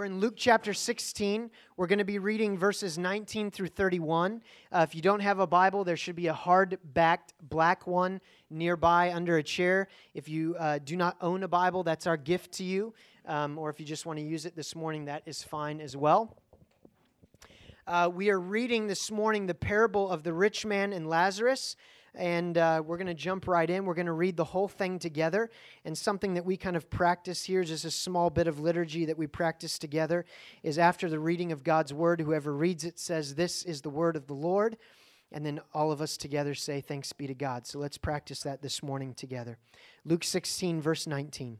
We're in Luke chapter 16. We're going to be reading verses 19 through 31. Uh, if you don't have a Bible, there should be a hard backed black one nearby under a chair. If you uh, do not own a Bible, that's our gift to you. Um, or if you just want to use it this morning, that is fine as well. Uh, we are reading this morning the parable of the rich man and Lazarus and uh, we're going to jump right in. We're going to read the whole thing together. And something that we kind of practice here, just a small bit of liturgy that we practice together, is after the reading of God's word, whoever reads it says, This is the word of the Lord. And then all of us together say, Thanks be to God. So let's practice that this morning together. Luke 16, verse 19.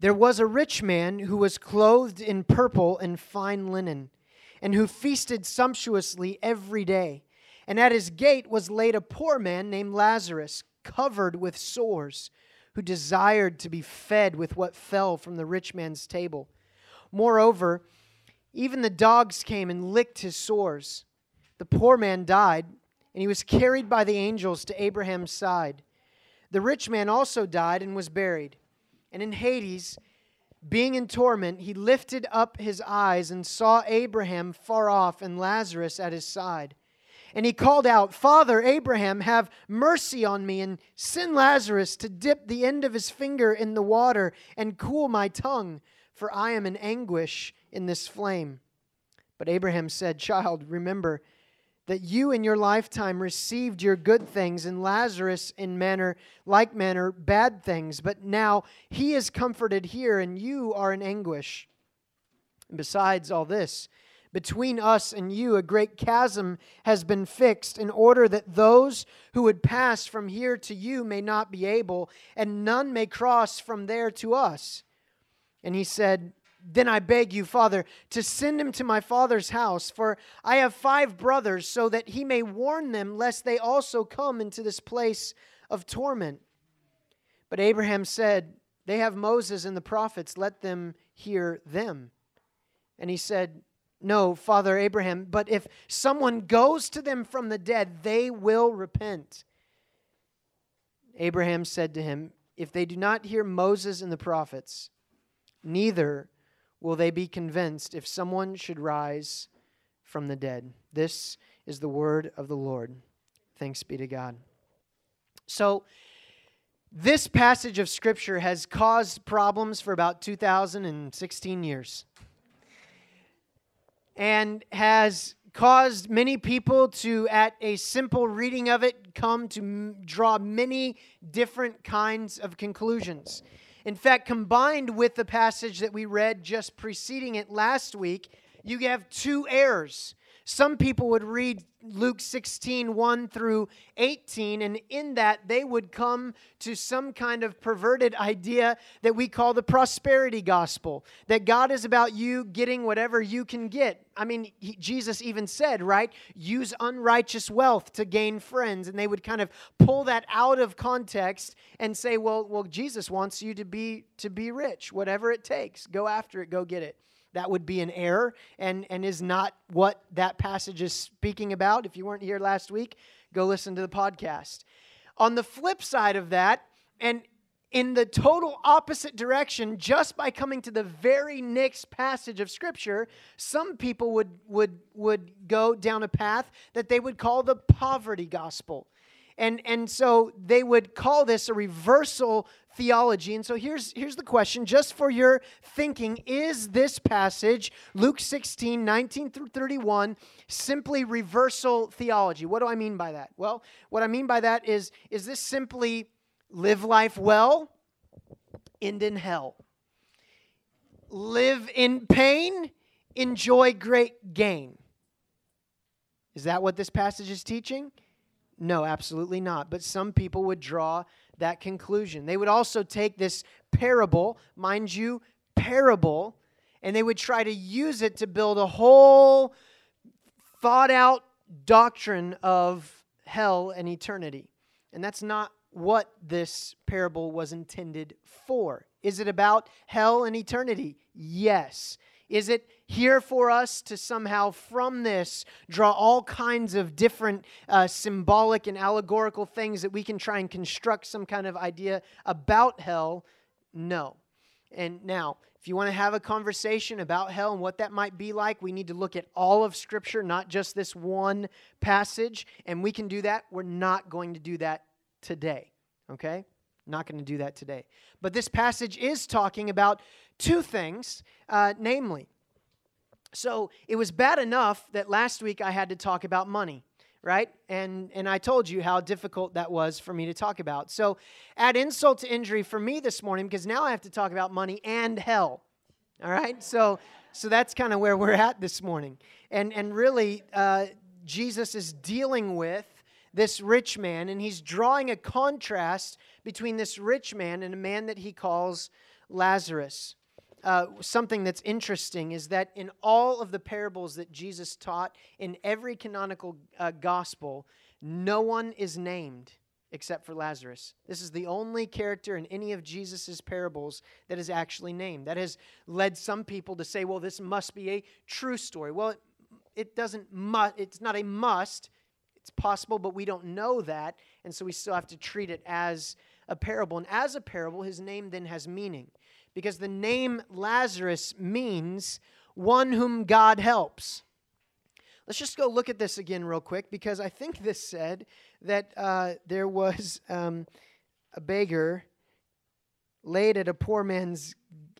There was a rich man who was clothed in purple and fine linen, and who feasted sumptuously every day. And at his gate was laid a poor man named Lazarus, covered with sores, who desired to be fed with what fell from the rich man's table. Moreover, even the dogs came and licked his sores. The poor man died, and he was carried by the angels to Abraham's side. The rich man also died and was buried. And in Hades, being in torment, he lifted up his eyes and saw Abraham far off and Lazarus at his side. And he called out, Father Abraham, have mercy on me, and send Lazarus to dip the end of his finger in the water and cool my tongue, for I am in anguish in this flame. But Abraham said, Child, remember that you in your lifetime received your good things, and Lazarus in manner like manner bad things. But now he is comforted here, and you are in anguish. And besides all this, between us and you, a great chasm has been fixed in order that those who would pass from here to you may not be able, and none may cross from there to us. And he said, Then I beg you, Father, to send him to my father's house, for I have five brothers, so that he may warn them, lest they also come into this place of torment. But Abraham said, They have Moses and the prophets, let them hear them. And he said, no, Father Abraham, but if someone goes to them from the dead, they will repent. Abraham said to him, If they do not hear Moses and the prophets, neither will they be convinced if someone should rise from the dead. This is the word of the Lord. Thanks be to God. So, this passage of Scripture has caused problems for about 2016 years and has caused many people to, at a simple reading of it, come to m- draw many different kinds of conclusions. In fact, combined with the passage that we read just preceding it last week, you have two errors. Some people would read Luke 16, 1 through 18, and in that they would come to some kind of perverted idea that we call the prosperity gospel that God is about you getting whatever you can get. I mean, he, Jesus even said, right? Use unrighteous wealth to gain friends. And they would kind of pull that out of context and say, well, well Jesus wants you to be, to be rich, whatever it takes. Go after it, go get it that would be an error and, and is not what that passage is speaking about. If you weren't here last week, go listen to the podcast. On the flip side of that, and in the total opposite direction, just by coming to the very next passage of Scripture, some people would, would, would go down a path that they would call the poverty gospel. And, and so they would call this a reversal theology. And so here's, here's the question, just for your thinking is this passage, Luke 16, 19 through 31, simply reversal theology? What do I mean by that? Well, what I mean by that is is this simply live life well, end in hell? Live in pain, enjoy great gain. Is that what this passage is teaching? No, absolutely not. But some people would draw that conclusion. They would also take this parable, mind you, parable, and they would try to use it to build a whole thought out doctrine of hell and eternity. And that's not what this parable was intended for. Is it about hell and eternity? Yes. Is it here for us to somehow, from this, draw all kinds of different uh, symbolic and allegorical things that we can try and construct some kind of idea about hell? No. And now, If you want to have a conversation about hell and what that might be like, we need to look at all of Scripture, not just this one passage. And we can do that. We're not going to do that today, okay? Not going to do that today. But this passage is talking about two things, uh, namely, so it was bad enough that last week I had to talk about money right? And and I told you how difficult that was for me to talk about. So add insult to injury for me this morning because now I have to talk about money and hell. All right? So so that's kind of where we're at this morning. And and really uh, Jesus is dealing with this rich man and he's drawing a contrast between this rich man and a man that he calls Lazarus uh, something that's interesting is that in all of the parables that Jesus taught, in every canonical uh, gospel, no one is named except for Lazarus. This is the only character in any of Jesus' parables that is actually named. That has led some people to say, well, this must be a true story. Well, it, it doesn't mu- it's not a must. It's possible, but we don't know that, and so we still have to treat it as a parable. And as a parable, his name then has meaning because the name Lazarus means one whom God helps. Let's just go look at this again, real quick, because I think this said that uh, there was um, a beggar laid at a poor man's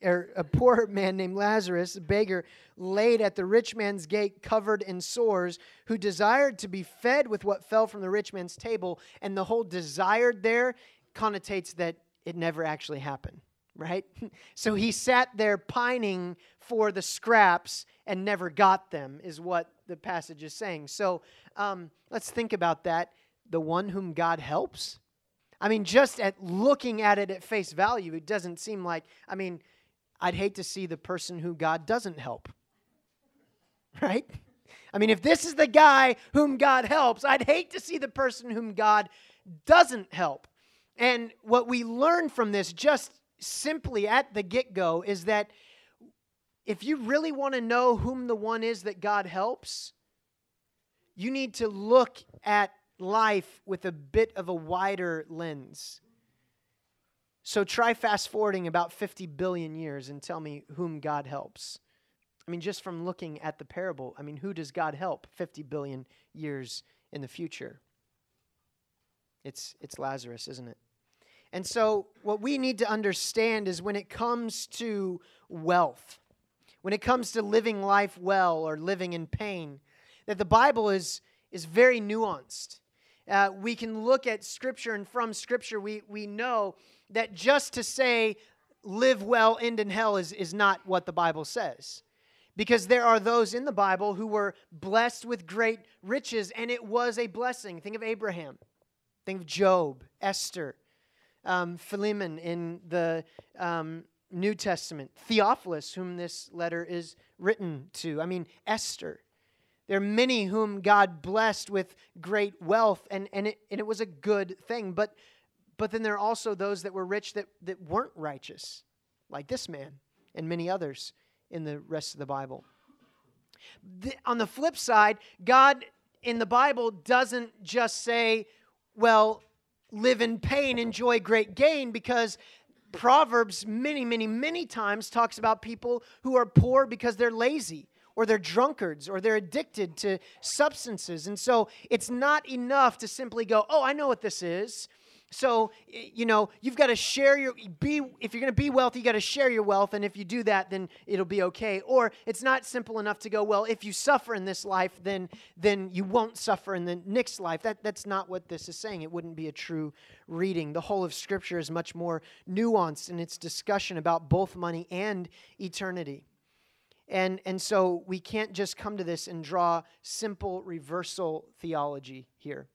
or a poor man named Lazarus, a beggar, laid at the rich man's gate, covered in sores, who desired to be fed with what fell from the rich man's table. And the whole desired there connotates that it never actually happened right? So he sat there pining for the scraps and never got them, is what the passage is saying. So um, let's think about that. The one whom God helps? I mean, just at looking at it at face value, it doesn't seem like, I mean, I'd hate to see the person who God doesn't help, right? I mean, if this is the guy whom God helps, I'd hate to see the person whom God doesn't help. And what we learn from this just simply at the get go is that if you really want to know whom the one is that God helps, you need to look at life with a bit of a wider lens. So try fast forwarding about 50 billion years and tell me whom God helps. I mean, just from looking at the parable, I mean, who does God help 50 billion years in the future? It's, it's Lazarus, isn't it? And so, what we need to understand is when it comes to wealth, when it comes to living life well or living in pain, that the Bible is, is very nuanced. Uh, we can look at Scripture, and from Scripture, we, we know that just to say, live well, end in hell, is, is not what the Bible says. Because there are those in the Bible who were blessed with great riches, and it was a blessing. Think of Abraham, think of Job, Esther, um, Philemon in the um, New Testament, Theophilus, whom this letter is written to. I mean, Esther. There are many whom God blessed with great wealth, and, and, it, and it was a good thing. But, but then there are also those that were rich that, that weren't righteous, like this man and many others in the rest of the Bible. The, on the flip side, God in the Bible doesn't just say, well, live in pain, enjoy great gain, because Proverbs many, many, many times talks about people who are poor because they're lazy or they're drunkards or they're addicted to substances. And so it's not enough to simply go, oh, I know what this is. So, you know, you've got to share your be if you're going to be wealthy, you got to share your wealth and if you do that then it'll be okay. Or it's not simple enough to go, well, if you suffer in this life, then then you won't suffer in the next life. That that's not what this is saying. It wouldn't be a true reading. The whole of scripture is much more nuanced in its discussion about both money and eternity. And, and so we can't just come to this and draw simple reversal theology here.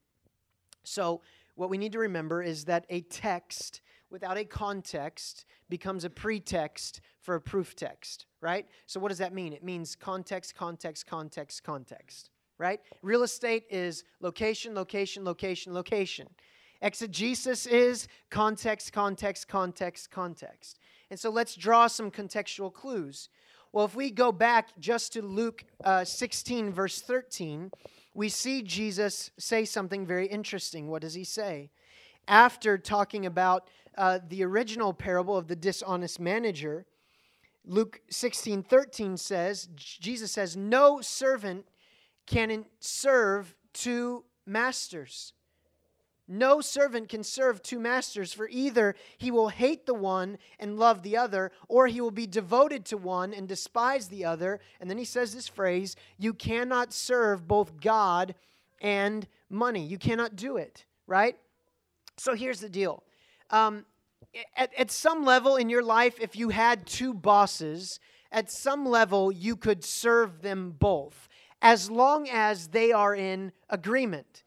So what we need to remember is that a text without a context becomes a pretext for a proof text, right? So, what does that mean? It means context, context, context, context, right? Real estate is location, location, location, location. Exegesis is context, context, context, context. And so let's draw some contextual clues. Well, if we go back just to Luke uh, 16, verse 13, we see Jesus say something very interesting. What does he say? After talking about uh, the original parable of the dishonest manager, Luke 16 13 says, Jesus says, No servant can serve two masters. No servant can serve two masters, for either he will hate the one and love the other, or he will be devoted to one and despise the other. And then he says this phrase you cannot serve both God and money. You cannot do it, right? So here's the deal. Um, at, at some level in your life, if you had two bosses, at some level you could serve them both as long as they are in agreement.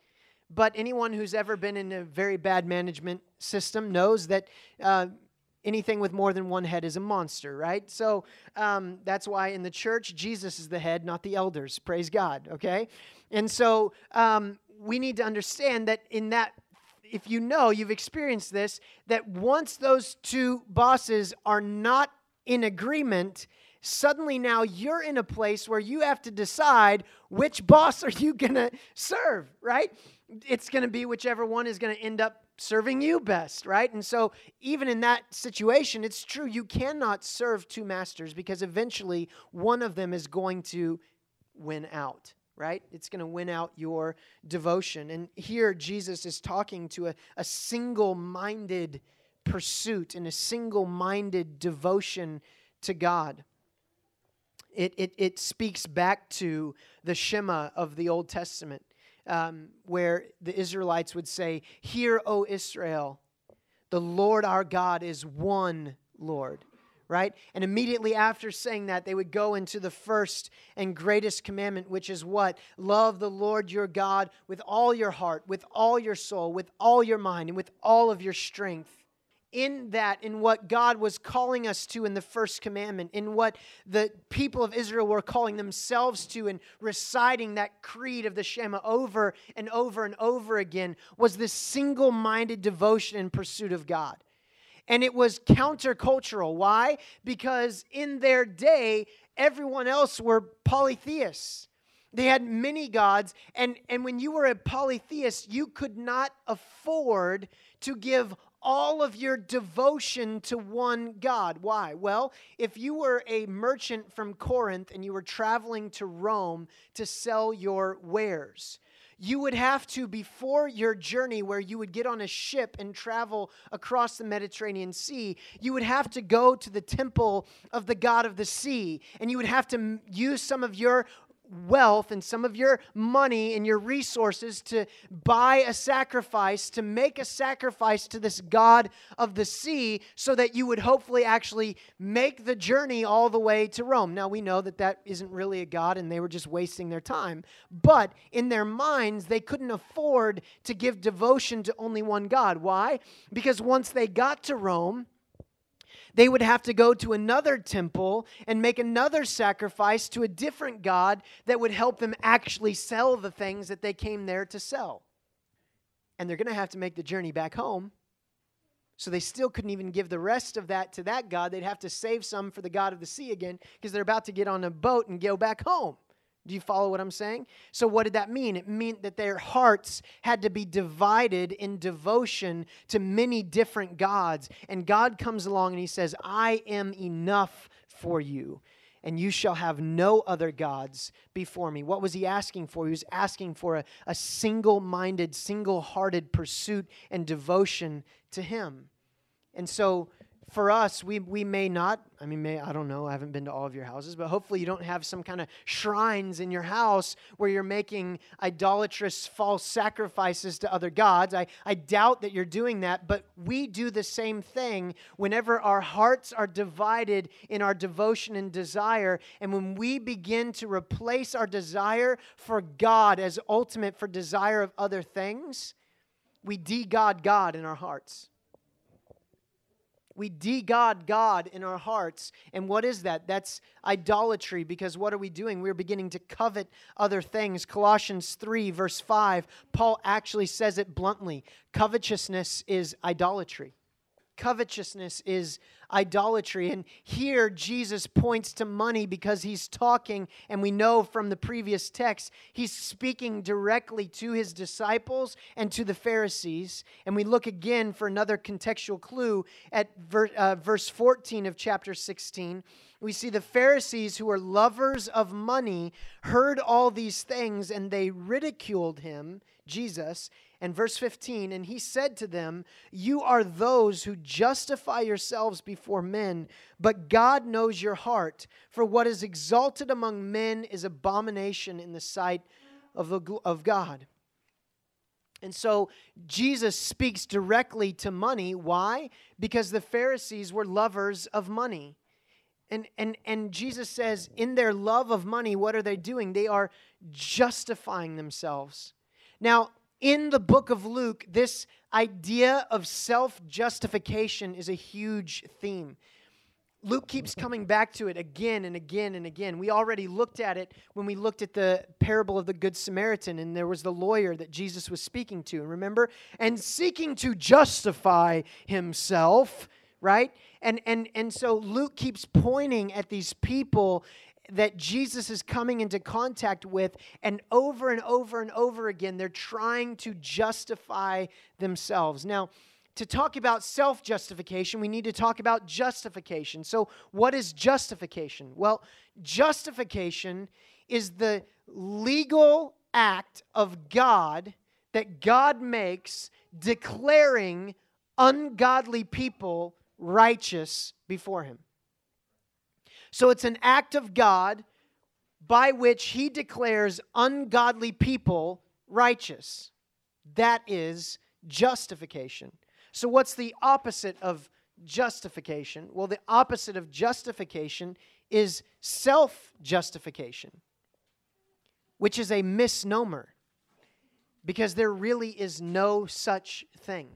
But anyone who's ever been in a very bad management system knows that uh, anything with more than one head is a monster, right? So um, that's why in the church, Jesus is the head, not the elders. Praise God, okay? And so um, we need to understand that in that, if you know, you've experienced this, that once those two bosses are not in agreement, suddenly now you're in a place where you have to decide which boss are you going to serve, right? It's going to be whichever one is going to end up serving you best, right? And so, even in that situation, it's true you cannot serve two masters because eventually one of them is going to win out, right? It's going to win out your devotion. And here, Jesus is talking to a, a single minded pursuit and a single minded devotion to God. It, it, it speaks back to the Shema of the Old Testament um, where the Israelites would say, Hear, O Israel, the Lord our God is one Lord. Right? And immediately after saying that, they would go into the first and greatest commandment, which is what? Love the Lord your God with all your heart, with all your soul, with all your mind, and with all of your strength in that, in what God was calling us to in the first commandment, in what the people of Israel were calling themselves to, and reciting that creed of the Shema over and over and over again, was this single minded devotion and pursuit of God. And it was countercultural. Why? Because in their day, everyone else were polytheists. They had many gods, and, and when you were a polytheist, you could not afford to give all of your devotion to one God. Why? Well, if you were a merchant from Corinth and you were traveling to Rome to sell your wares, you would have to, before your journey where you would get on a ship and travel across the Mediterranean Sea, you would have to go to the temple of the God of the sea. And you would have to use some of your wealth and some of your money and your resources to buy a sacrifice, to make a sacrifice to this God of the sea, so that you would hopefully actually make the journey all the way to Rome. Now, we know that that isn't really a God and they were just wasting their time. But in their minds, they couldn't afford to give devotion to only one God. Why? Because once they got to Rome, they would have to go to another temple and make another sacrifice to a different God that would help them actually sell the things that they came there to sell. And they're going to have to make the journey back home. So they still couldn't even give the rest of that to that God. They'd have to save some for the God of the sea again because they're about to get on a boat and go back home. Do you follow what I'm saying? So, what did that mean? It meant that their hearts had to be divided in devotion to many different gods. And God comes along and He says, I am enough for you, and you shall have no other gods before me. What was He asking for? He was asking for a, a single minded, single hearted pursuit and devotion to Him. And so, for us, we, we may not, I mean, may, I don't know, I haven't been to all of your houses, but hopefully you don't have some kind of shrines in your house where you're making idolatrous false sacrifices to other gods. I, I doubt that you're doing that, but we do the same thing whenever our hearts are divided in our devotion and desire. And when we begin to replace our desire for God as ultimate for desire of other things, we de God God in our hearts. We de-God God in our hearts. And what is that? That's idolatry because what are we doing? We're beginning to covet other things. Colossians 3, verse 5, Paul actually says it bluntly covetousness is idolatry. Covetousness is idolatry. And here Jesus points to money because he's talking, and we know from the previous text, he's speaking directly to his disciples and to the Pharisees. And we look again for another contextual clue at ver- uh, verse 14 of chapter 16 we see the Pharisees, who were lovers of money, heard all these things and they ridiculed him, Jesus. And verse 15, and he said to them, You are those who justify yourselves before men, but God knows your heart. For what is exalted among men is abomination in the sight of, the, of God. And so Jesus speaks directly to money. Why? Because the Pharisees were lovers of money. And, and, and Jesus says, in their love of money, what are they doing? They are justifying themselves. Now, in the book of Luke, this idea of self justification is a huge theme. Luke keeps coming back to it again and again and again. We already looked at it when we looked at the parable of the Good Samaritan, and there was the lawyer that Jesus was speaking to. Remember? And seeking to justify himself, right? And, and, and so Luke keeps pointing at these people that Jesus is coming into contact with, and over and over and over again, they're trying to justify themselves. Now, to talk about self justification, we need to talk about justification. So, what is justification? Well, justification is the legal act of God that God makes declaring ungodly people righteous before him. So it's an act of God by which he declares ungodly people righteous. That is justification. So, what's the opposite of justification? Well, the opposite of justification is self justification, which is a misnomer because there really is no such thing.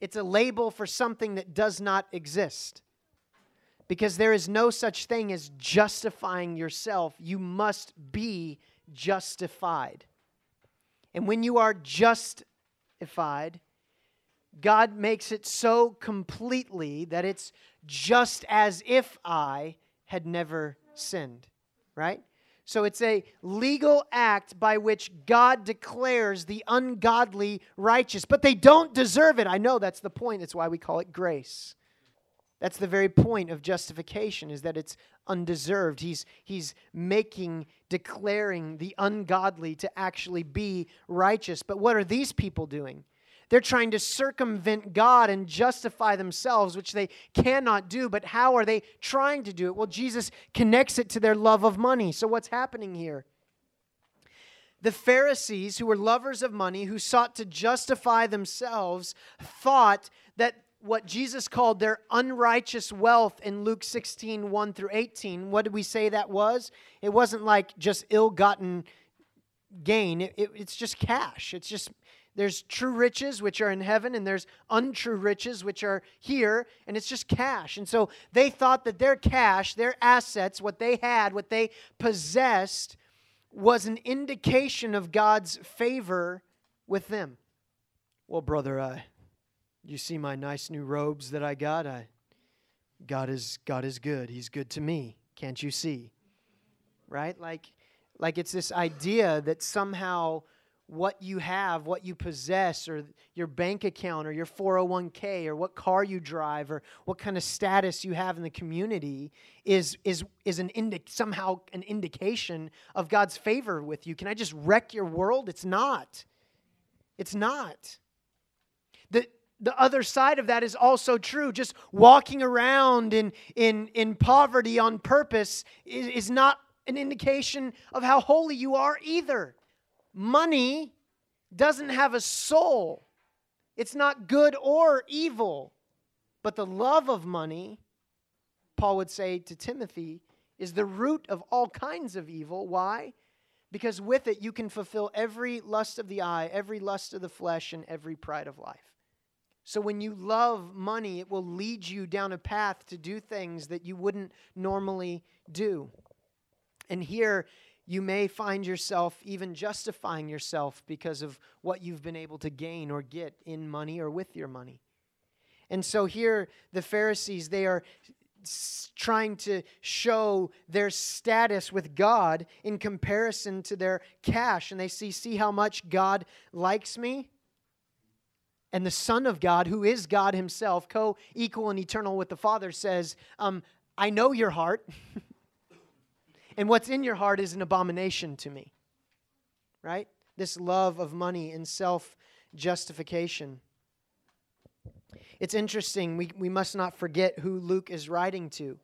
It's a label for something that does not exist. Because there is no such thing as justifying yourself. You must be justified. And when you are justified, God makes it so completely that it's just as if I had never sinned, right? So it's a legal act by which God declares the ungodly righteous, but they don't deserve it. I know that's the point. That's why we call it grace. That's the very point of justification is that it's undeserved. He's he's making declaring the ungodly to actually be righteous. But what are these people doing? They're trying to circumvent God and justify themselves, which they cannot do. But how are they trying to do it? Well, Jesus connects it to their love of money. So, what's happening here? The Pharisees, who were lovers of money, who sought to justify themselves, thought that what Jesus called their unrighteous wealth in Luke 16, 1 through 18, what did we say that was? It wasn't like just ill gotten gain, it, it, it's just cash. It's just there's true riches, which are in heaven, and there's untrue riches, which are here, and it's just cash. And so they thought that their cash, their assets, what they had, what they possessed, was an indication of God's favor with them. Well, brother, I, you see my nice new robes that I got? I, God is God is good. He's good to me. Can't you see? Right? Like, like it's this idea that somehow what you have, what you possess, or your bank account, or your 401k, or what car you drive, or what kind of status you have in the community is, is, is an indi- somehow an indication of God's favor with you. Can I just wreck your world? It's not. It's not. The, the other side of that is also true. Just walking around in, in, in poverty on purpose is, is not an indication of how holy you are either. Money doesn't have a soul, it's not good or evil. But the love of money, Paul would say to Timothy, is the root of all kinds of evil. Why? Because with it you can fulfill every lust of the eye, every lust of the flesh, and every pride of life. So when you love money, it will lead you down a path to do things that you wouldn't normally do. And here you may find yourself even justifying yourself because of what you've been able to gain or get in money or with your money. And so here, the Pharisees, they are trying to show their status with God in comparison to their cash. And they see, see how much God likes me? And the Son of God, who is God Himself, co equal and eternal with the Father, says, um, I know your heart, and what's in your heart is an abomination to me. Right? This love of money and self justification. It's interesting, we, we must not forget who Luke is writing to.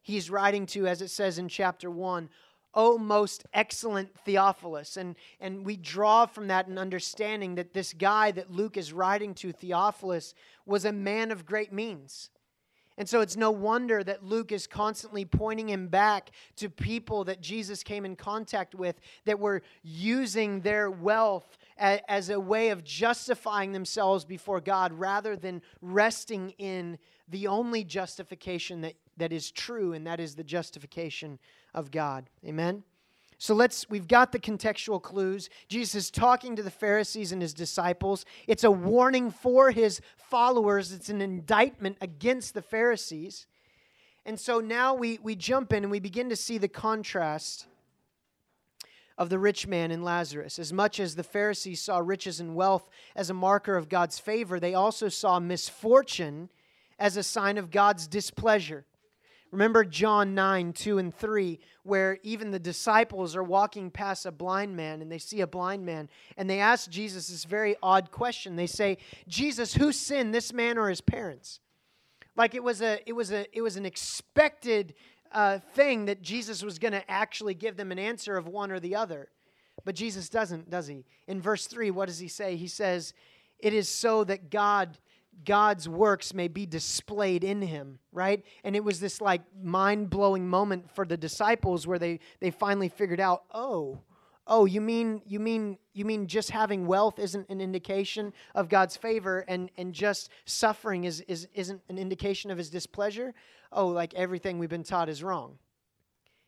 He's writing to, as it says in chapter 1, O most excellent Theophilus. And, and we draw from that an understanding that this guy that Luke is writing to, Theophilus, was a man of great means. And so it's no wonder that Luke is constantly pointing him back to people that Jesus came in contact with that were using their wealth as a way of justifying themselves before God rather than resting in the only justification that, that is true, and that is the justification of God. Amen? So let's, we've got the contextual clues. Jesus is talking to the Pharisees and his disciples. It's a warning for his followers, it's an indictment against the Pharisees. And so now we, we jump in and we begin to see the contrast of the rich man and Lazarus. As much as the Pharisees saw riches and wealth as a marker of God's favor, they also saw misfortune as a sign of God's displeasure. Remember John 9, 2 and 3, where even the disciples are walking past a blind man and they see a blind man and they ask Jesus this very odd question. They say, Jesus, who sinned, this man or his parents? Like it was a it was a it was an expected uh, thing that Jesus was going to actually give them an answer of one or the other. But Jesus doesn't, does he? In verse 3, what does he say? He says, It is so that God God's works may be displayed in him, right? And it was this like mind blowing moment for the disciples where they, they finally figured out, oh, oh, you mean you mean you mean just having wealth isn't an indication of God's favor and, and just suffering is, is isn't an indication of his displeasure? Oh, like everything we've been taught is wrong.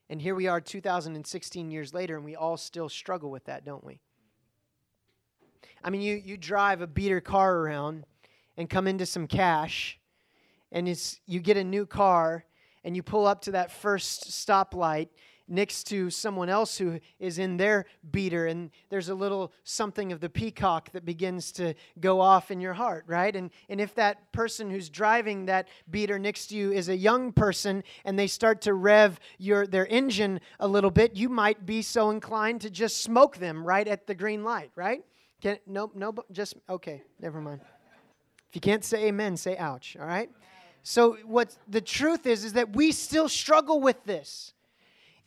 And here we are 2016 years later, and we all still struggle with that, don't we? I mean, you, you drive a beater car around and come into some cash, and it's, you get a new car, and you pull up to that first stoplight next to someone else who is in their beater, and there's a little something of the peacock that begins to go off in your heart, right? And, and if that person who's driving that beater next to you is a young person and they start to rev your, their engine a little bit, you might be so inclined to just smoke them right at the green light, right? Can, nope, nope, just, okay, never mind. If you can't say amen, say ouch, all right? So what the truth is is that we still struggle with this.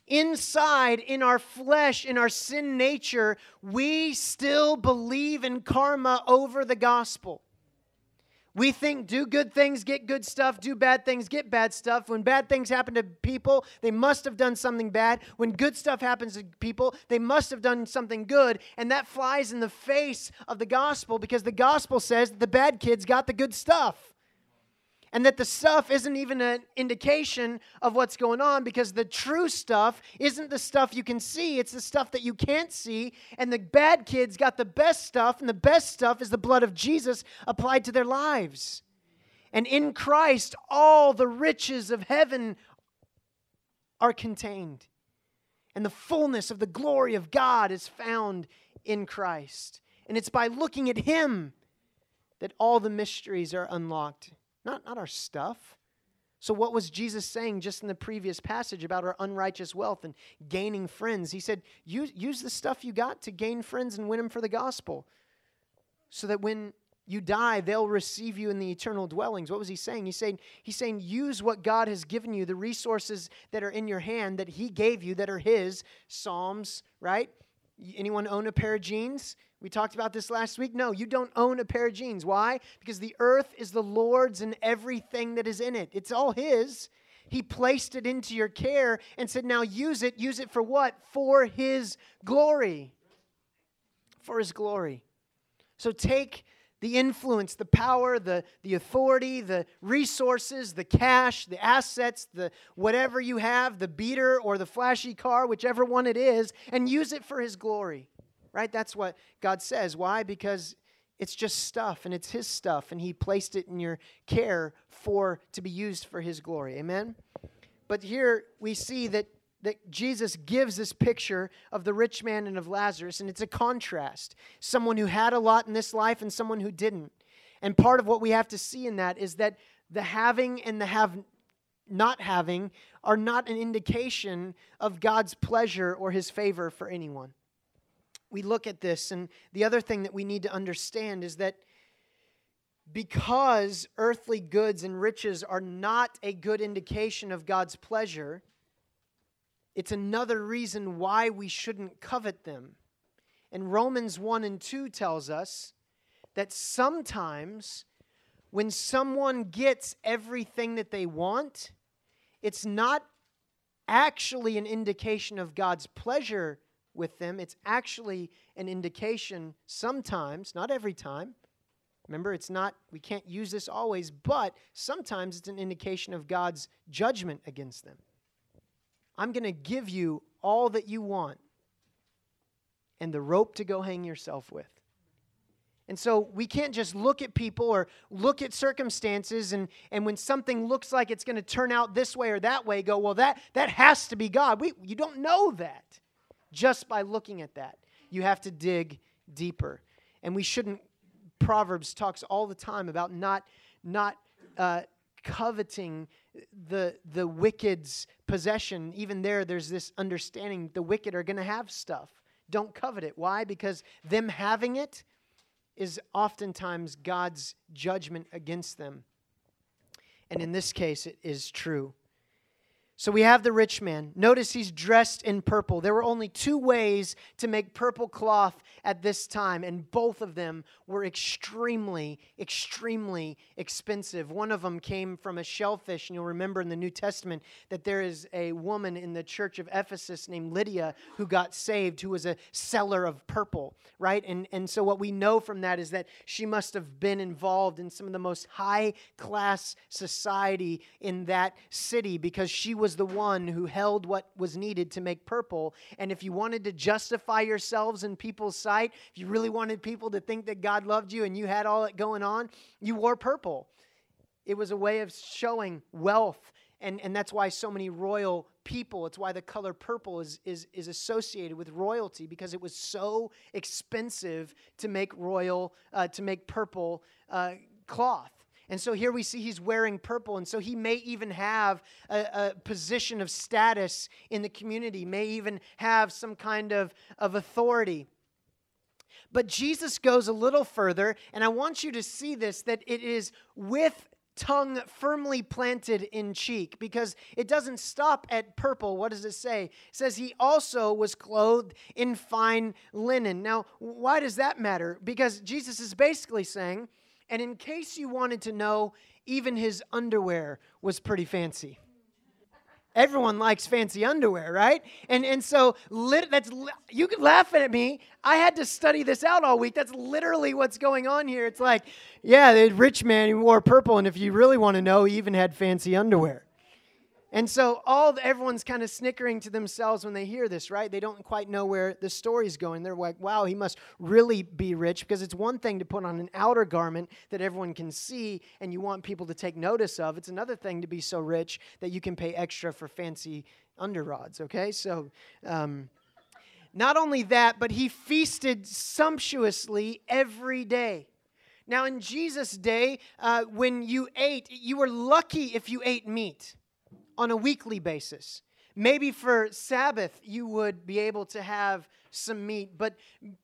Inside, in our flesh, in our sin nature, we still believe in karma over the gospel. We think do good things, get good stuff, do bad things, get bad stuff. When bad things happen to people, they must have done something bad. When good stuff happens to people, they must have done something good. And that flies in the face of the gospel because the gospel says the bad kids got the good stuff and that the stuff isn't even an indication of what's going on because the true stuff isn't the stuff you can see, it's the stuff that you can't see. And the bad kids got the best stuff, and the best stuff is the blood of Jesus applied to their lives. And in Christ, all the riches of heaven are contained. And the fullness of the glory of God is found in Christ. And it's by looking at Him that all the mysteries are unlocked not, not our stuff. So, what was Jesus saying just in the previous passage about our unrighteous wealth and gaining friends? He said, use, use the stuff you got to gain friends and win them for the gospel so that when you die, they'll receive you in the eternal dwellings. What was he saying? He's saying, he's saying, use what God has given you, the resources that are in your hand that he gave you that are his. Psalms, right? Anyone own a pair of jeans? We talked about this last week. No, you don't own a pair of jeans. Why? Because the earth is the Lord's and everything that is in it. It's all His. He placed it into your care and said, now use it. Use it for what? For His glory. For His glory. So take the influence, the power, the, the authority, the resources, the cash, the assets, the whatever you have, the beater or the flashy car, whichever one it is, and use it for his glory. Right? That's what God says. Why? Because it's just stuff and it's his stuff and he placed it in your care for to be used for his glory. Amen. But here we see that that Jesus gives this picture of the rich man and of Lazarus, and it's a contrast. Someone who had a lot in this life and someone who didn't. And part of what we have to see in that is that the having and the have not having are not an indication of God's pleasure or his favor for anyone. We look at this, and the other thing that we need to understand is that because earthly goods and riches are not a good indication of God's pleasure, it's another reason why we shouldn't covet them. And Romans 1 and 2 tells us that sometimes when someone gets everything that they want, it's not actually an indication of God's pleasure with them. It's actually an indication sometimes, not every time. Remember, it's not, we can't use this always, but sometimes it's an indication of God's judgment against them. I'm going to give you all that you want and the rope to go hang yourself with. And so we can't just look at people or look at circumstances and, and when something looks like it's going to turn out this way or that way, go, well, that, that has to be God. We, you don't know that just by looking at that. You have to dig deeper. And we shouldn't, Proverbs talks all the time about not, not uh, coveting the the wicked's possession even there there's this understanding the wicked are going to have stuff. Don't covet it. Why? Because them having it is oftentimes god's judgment against them. And in this case it is true so we have the rich man. Notice he's dressed in purple. There were only two ways to make purple cloth at this time, and both of them were extremely, extremely expensive. One of them came from a shellfish, and you'll remember in the New Testament that there is a woman in the church of Ephesus named Lydia who got saved, who was a seller of purple, right? And, and so what we know from that is that she must have been involved in some of the most high class society in that city because she was the one who held what was needed to make purple. And if you wanted to justify yourselves in people's sight, if you really wanted people to think that God loved you and you had all that going on, you wore purple. It was a way of showing wealth. And, and that's why so many royal people, it's why the color purple is, is, is associated with royalty because it was so expensive to make royal, uh, to make purple uh, cloth. And so here we see he's wearing purple. And so he may even have a, a, position of status in the community, may even have some kind of, of authority. But Jesus goes a little further, and I want you to see this that it is with tongue firmly planted in cheek because it doesn't stop at purple. What does it say? It says he also was clothed in fine linen. Now, why does that matter? Because Jesus is basically saying, and in case you wanted to know, even his underwear was pretty fancy. Everyone likes fancy underwear, right? And and so lit, that's you can laugh at me. I had to study this out all week. That's literally what's going on here. It's like, yeah, the rich man he wore purple, and if you really want to know, he even had fancy underwear. And so all everyone's kind of snickering to themselves when they hear this, right? They don't quite know where the story's going. They're like, "Wow, he must really be rich because it's one thing to put on an outer garment that everyone can see and you want people to take notice of. It's another thing to be so rich that you can pay extra for fancy underrods, okay? So um, not only that, but he feasted sumptuously every day. Now, in Jesus' day, uh, when you ate, you were lucky if you ate meat on a weekly basis. Maybe for Sabbath, you would be able to have some meat, but,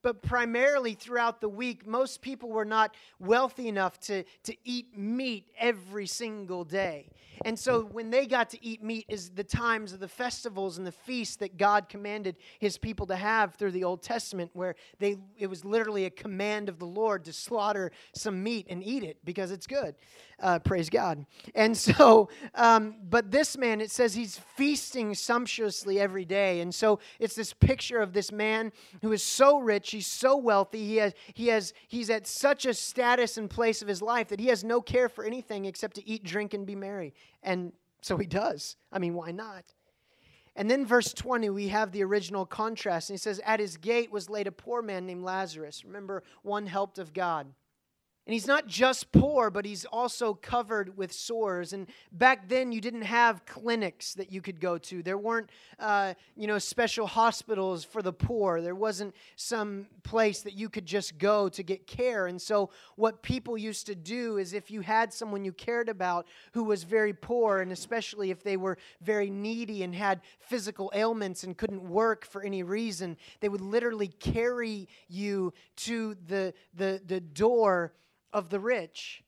but primarily throughout the week, most people were not wealthy enough to, to eat meat every single day. And so when they got to eat meat is the times of the festivals and the feasts that God commanded his people to have through the Old Testament, where they it was literally a command of the Lord to slaughter some meat and eat it because it's good. Uh, praise God. And so, um, but this man, it says he's feasting sumptuously every day. And so it's this picture of this man who is so rich, he's so wealthy, he has, he has, he's at such a status and place of his life that he has no care for anything except to eat, drink, and be merry. And so he does. I mean, why not? And then verse 20, we have the original contrast. And he says, At his gate was laid a poor man named Lazarus. Remember, one helped of God. And he's not just poor, but he's also covered with sores. And back then, you didn't have clinics that you could go to. There weren't, uh, you know, special hospitals for the poor. There wasn't some place that you could just go to get care. And so, what people used to do is if you had someone you cared about who was very poor, and especially if they were very needy and had physical ailments and couldn't work for any reason, they would literally carry you to the, the, the door of the rich.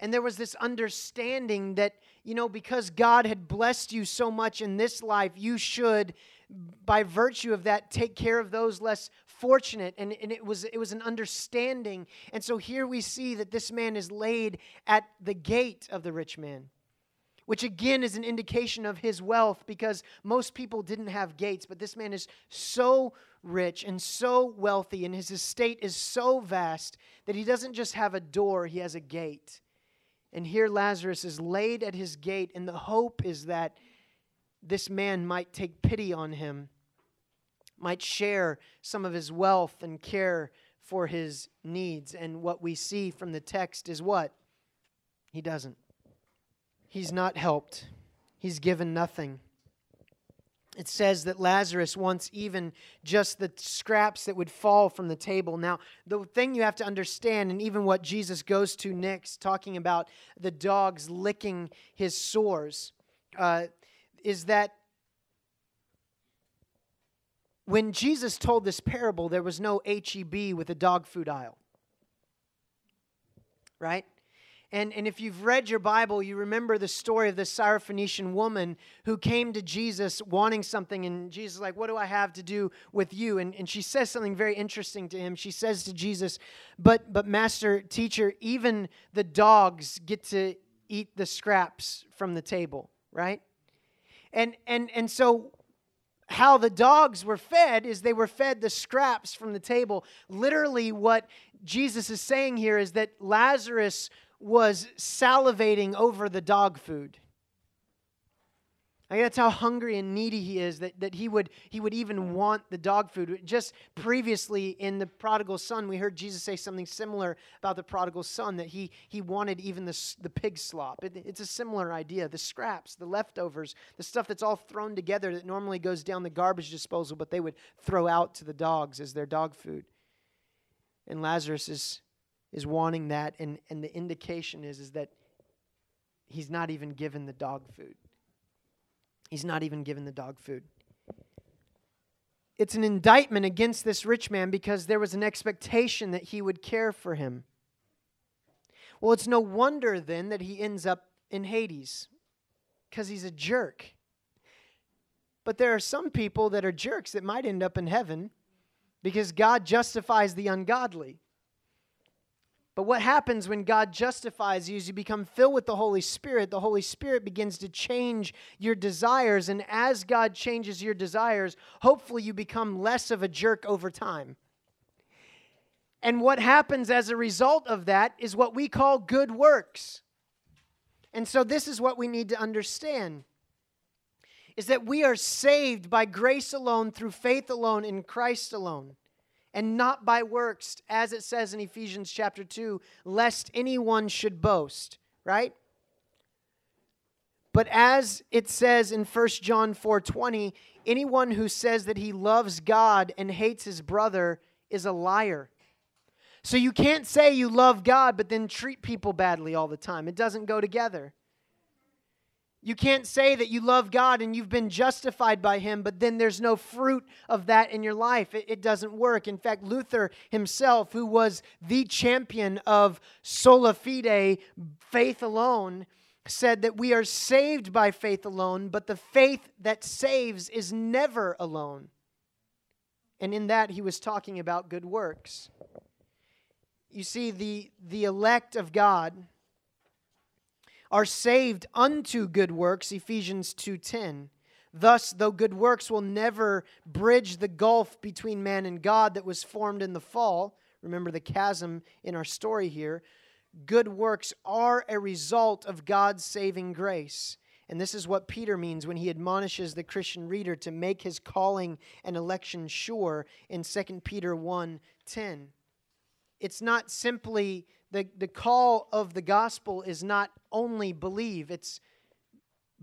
And there was this understanding that, you know, because God had blessed you so much in this life, you should, by virtue of that, take care of those less fortunate. And, and it, was, it was an understanding. And so here we see that this man is laid at the gate of the rich man, which again is an indication of his wealth because most people didn't have gates. But this man is so rich and so wealthy, and his estate is so vast that he doesn't just have a door, he has a gate. And here Lazarus is laid at his gate, and the hope is that this man might take pity on him, might share some of his wealth and care for his needs. And what we see from the text is what? He doesn't. He's not helped, he's given nothing it says that Lazarus wants even just the scraps that would fall from the table. Now, the thing you have to understand, and even what Jesus goes to next, talking about the dogs licking his sores, uh, is that when Jesus told this parable, there was no HEB with a dog food aisle. Right? And, and if you've read your Bible, you remember the story of the Syrophoenician woman who came to Jesus wanting something. And Jesus is like, What do I have to do with you? And, and she says something very interesting to him. She says to Jesus, But, but Master, teacher, even the dogs get to eat the scraps from the table, right? And, and, and so how the dogs were fed is they were fed the scraps from the table. Literally, what Jesus is saying here is that Lazarus was salivating over the dog food. That's how hungry and needy he is that, that he, would, he would even want the dog food. Just previously in the prodigal son, we heard Jesus say something similar about the prodigal son that he, he wanted even the, the pig slop. It, it's a similar idea the scraps, the leftovers, the stuff that's all thrown together that normally goes down the garbage disposal, but they would throw out to the dogs as their dog food. And Lazarus is is wanting that, and, and the indication is, is that he's not even given the dog food. He's not even given the dog food. It's an indictment against this rich man because there was an expectation that he would care for him. Well, it's no wonder then that he ends up in Hades because he's a jerk. But there are some people that are jerks that might end up in heaven because God justifies the ungodly. But what happens when God justifies you is you become filled with the Holy Spirit. The Holy Spirit begins to change your desires. And as God changes your desires, hopefully you become less of a jerk over time. And what happens as a result of that is what we call good works. And so this is what we need to understand is that we are saved by grace alone through faith alone in Christ alone and not by works, as it says in Ephesians chapter 2, lest anyone should boast, right? But as it says in 1 John 4:20, anyone who says that he loves God and hates his brother is a liar. So you can't say you love God but then treat people badly all the time. It doesn't go together. You can't say that you love God and you've been justified by Him, but then there's no fruit of that in your life. It, it, doesn't work. In fact, Luther himself, who was the champion of sola fide, faith alone, said that we are saved by faith alone, but the faith that saves is never alone. And in that, he was talking about good works. You see, the, the elect of God are saved unto good works, Ephesians 2:10. Thus, though good works will never bridge the gulf between man and God that was formed in the fall, remember the chasm in our story here, good works are a result of God's saving grace. And this is what Peter means when he admonishes the Christian reader to make his calling and election sure in 2 Peter 1:10. It's not simply the, the call of the gospel is not only believe, it's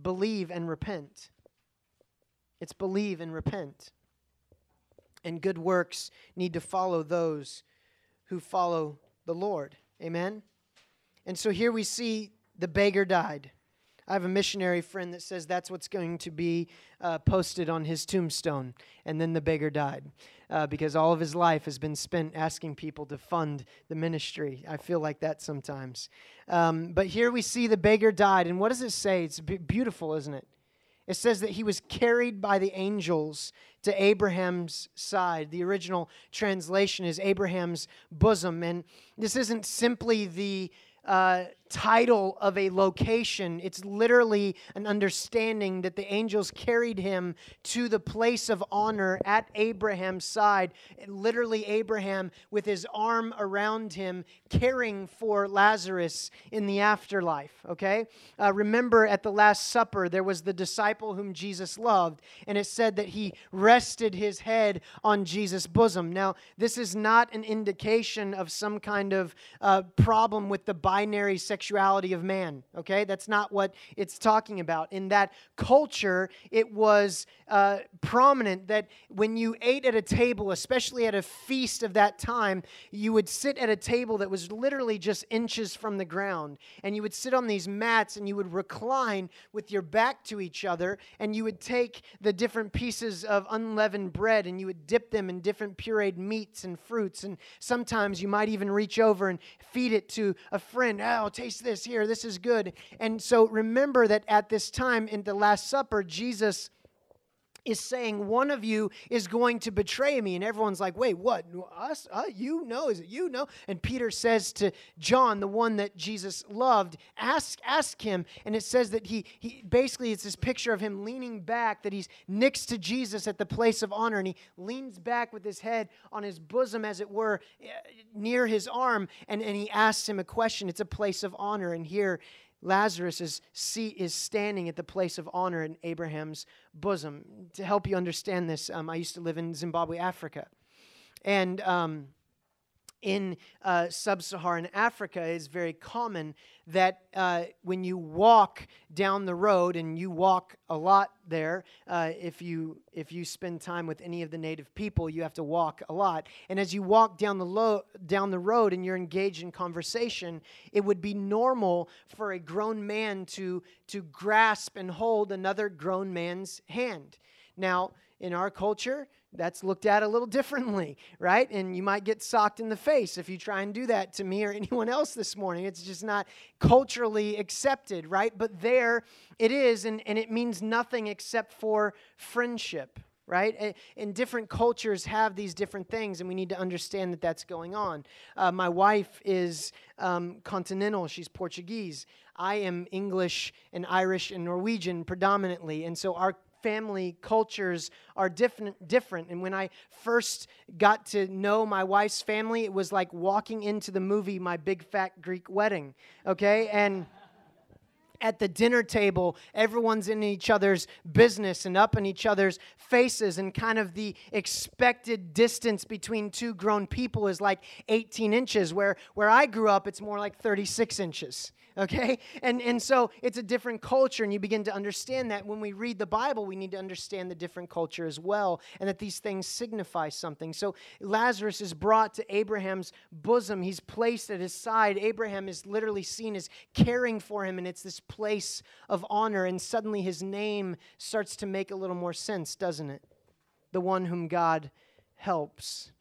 believe and repent. It's believe and repent. And good works need to follow those who follow the Lord. Amen? And so here we see the beggar died. I have a missionary friend that says that's what's going to be uh, posted on his tombstone. And then the beggar died uh, because all of his life has been spent asking people to fund the ministry. I feel like that sometimes. Um, but here we see the beggar died. And what does it say? It's beautiful, isn't it? It says that he was carried by the angels to Abraham's side. The original translation is Abraham's bosom. And this isn't simply the uh, title of a location. It's literally an understanding that the angels carried him to the place of honor at Abraham's side. literally, Abraham with his arm around him, caring for Lazarus in the afterlife. Okay? Uh, remember at the Last Supper, there was the disciple whom Jesus loved, and it said that he rested his head on Jesus' bosom. Now, this is not an indication of some kind of uh, problem with the binary sexuality sexuality of man, okay? That's not what it's talking about. In that culture, it was uh, prominent that when you ate at a table, especially at a feast of that time, you would sit at a table that was literally just inches from the ground. And you would sit on these mats and you would recline with your back to each other, and you would take the different pieces of unleavened bread and you would dip them in different pureed meats and fruits. And sometimes you might even reach over and feed it to a friend. Oh, taste taste this here. This is good. And so remember that at this time in the Last Supper, Jesus is saying one of you is going to betray me. And everyone's like wait what? Us? Uh, you know is it you? Know and peter says to john the one that jesus loved ask ask him. And it says that he he basically it's this picture of him leaning back that he's next to jesus at the place of honor and he leans back with his head on his bosom as it were eh, near his arm and and he asks him a question. It's a place of honor. And here Lazarus is, seat is standing at the place of honor in Abraham's bosom. To help you understand this, um, I used to live in Zimbabwe, Africa. And um, in uh, sub Saharan Africa, is very common that uh, when you walk down the road, and you walk a lot there, uh, if, you, if you spend time with any of the native people, you have to walk a lot. And as you walk down the, lo- down the road and you're engaged in conversation, it would be normal for a grown man to, to grasp and hold another grown man's hand. Now, in our culture, that's looked at a little differently, right? And you might get socked in the face if you try and do that to me or anyone else this morning. It's just not culturally accepted, right? But there it is, and, and it means nothing except for friendship, right? And different cultures have these different things, and we need to understand that that's going on. Uh, my wife is um, continental, she's Portuguese. I am English and Irish and Norwegian predominantly, and so our family cultures are different different. And when i first got to know my wife's family it was like walking into the movie my big fat greek wedding okay? And at the dinner table, everyone's in each other's business and up in each other's faces, and kind of the expected distance between two grown people is like 18 inches. Where, where I grew up, it's more like 36 inches okay? And, and so it's a different culture, and you begin to understand that when we read the Bible, we need to understand the different culture as well, and that these things signify something. So Lazarus is brought to Abraham's bosom, he's placed at his side. Abraham is literally seen as caring for him, and it's this place of honor, and suddenly his name starts to make a little more sense, doesn't it? The one whom God helps.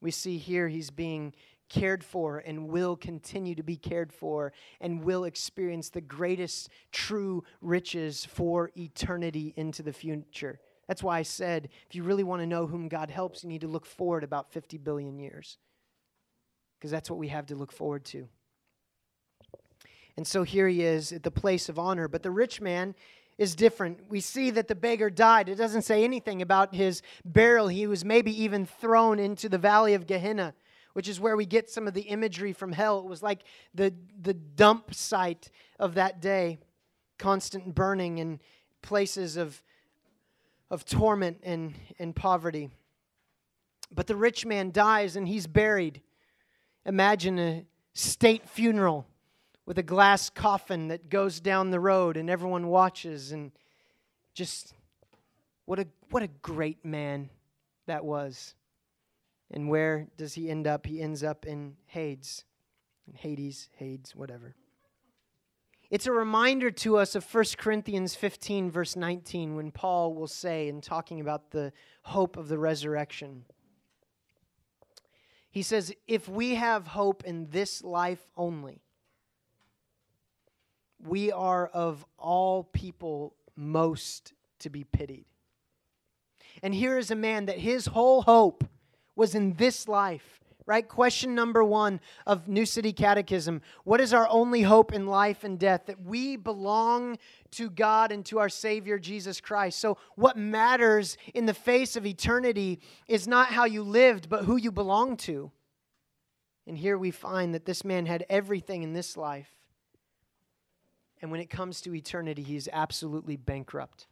We see here he's being cared for and will continue to be cared for and will experience the greatest true riches for eternity into the future. That's why I said if you really want to know whom God helps, you need to look forward about 50 billion years. Because that's what we have to look forward to. And so here he is at the place of honor. But the rich man is different. We see that the beggar died. It doesn't say anything about his burial. He was maybe even thrown into the valley of Gehenna, which is where we get some of the imagery from hell. It was like the, the dump site of that day, constant burning and places of, of torment and, and poverty. But the rich man dies and he's buried. Imagine a state funeral with a glass coffin that goes down the road and everyone watches and just what a what a great man that was. And where does he end up? He ends up in Hades. Hades, Hades, whatever. It's a reminder to us of 1 Corinthians 15, verse 19, when Paul will say, in talking about the hope of the resurrection, he says, If we have hope in this life only, we are of all people most to be pitied. And here is a man that his whole hope was in this life, right? Question number one of New City Catechism What is our only hope in life and death? That we belong to God and to our Savior Jesus Christ. So, what matters in the face of eternity is not how you lived, but who you belong to. And here we find that this man had everything in this life and when it comes to eternity, he's absolutely bankrupt.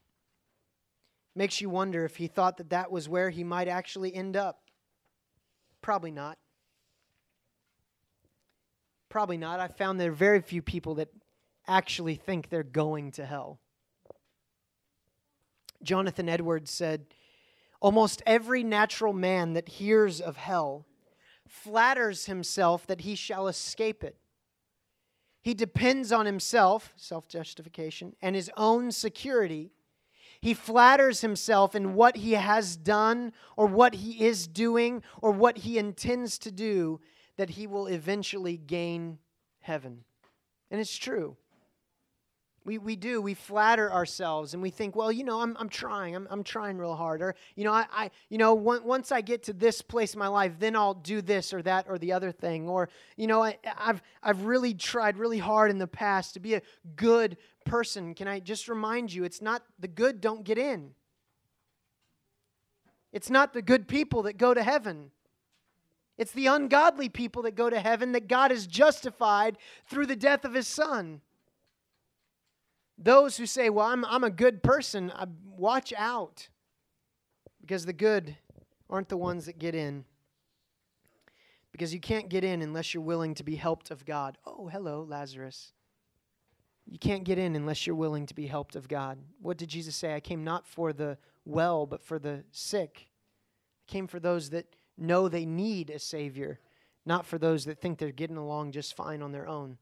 Makes you wonder if he thought that that was where he might actually end up. Probably not. Probably not. I found there are very few people that actually think they're going to hell. Jonathan Edwards said, Almost every natural man that hears of hell flatters himself that he shall escape it. He depends on himself, self justification, and his own security. He flatters himself in what he has done or what he is doing or what he intends to do that he will eventually gain heaven. And it's true. We, we do. We flatter ourselves and we think, well, you know, I'm, I'm trying. I'm, I'm trying real hard. Or, you know, I, I you know, once I get to this place in my life, then I'll do this or that or the other thing. Or, you know, I, I've, I've really tried really hard in the past to be a good person. Can I just remind you, it's not the good don't get in. It's not the good people that go to heaven. It's the ungodly people that go to heaven that God has justified through the death of his son. Those who say, Well, I'm, I'm a good person, I, watch out. Because the good aren't the ones that get in. Because you can't get in unless you're willing to be helped of God. Oh, hello, Lazarus. You can't get in unless you're willing to be helped of God. What did Jesus say? I came not for the well, but for the sick. I came for those that know they need a Savior, not for those that think they're getting along just fine on their own.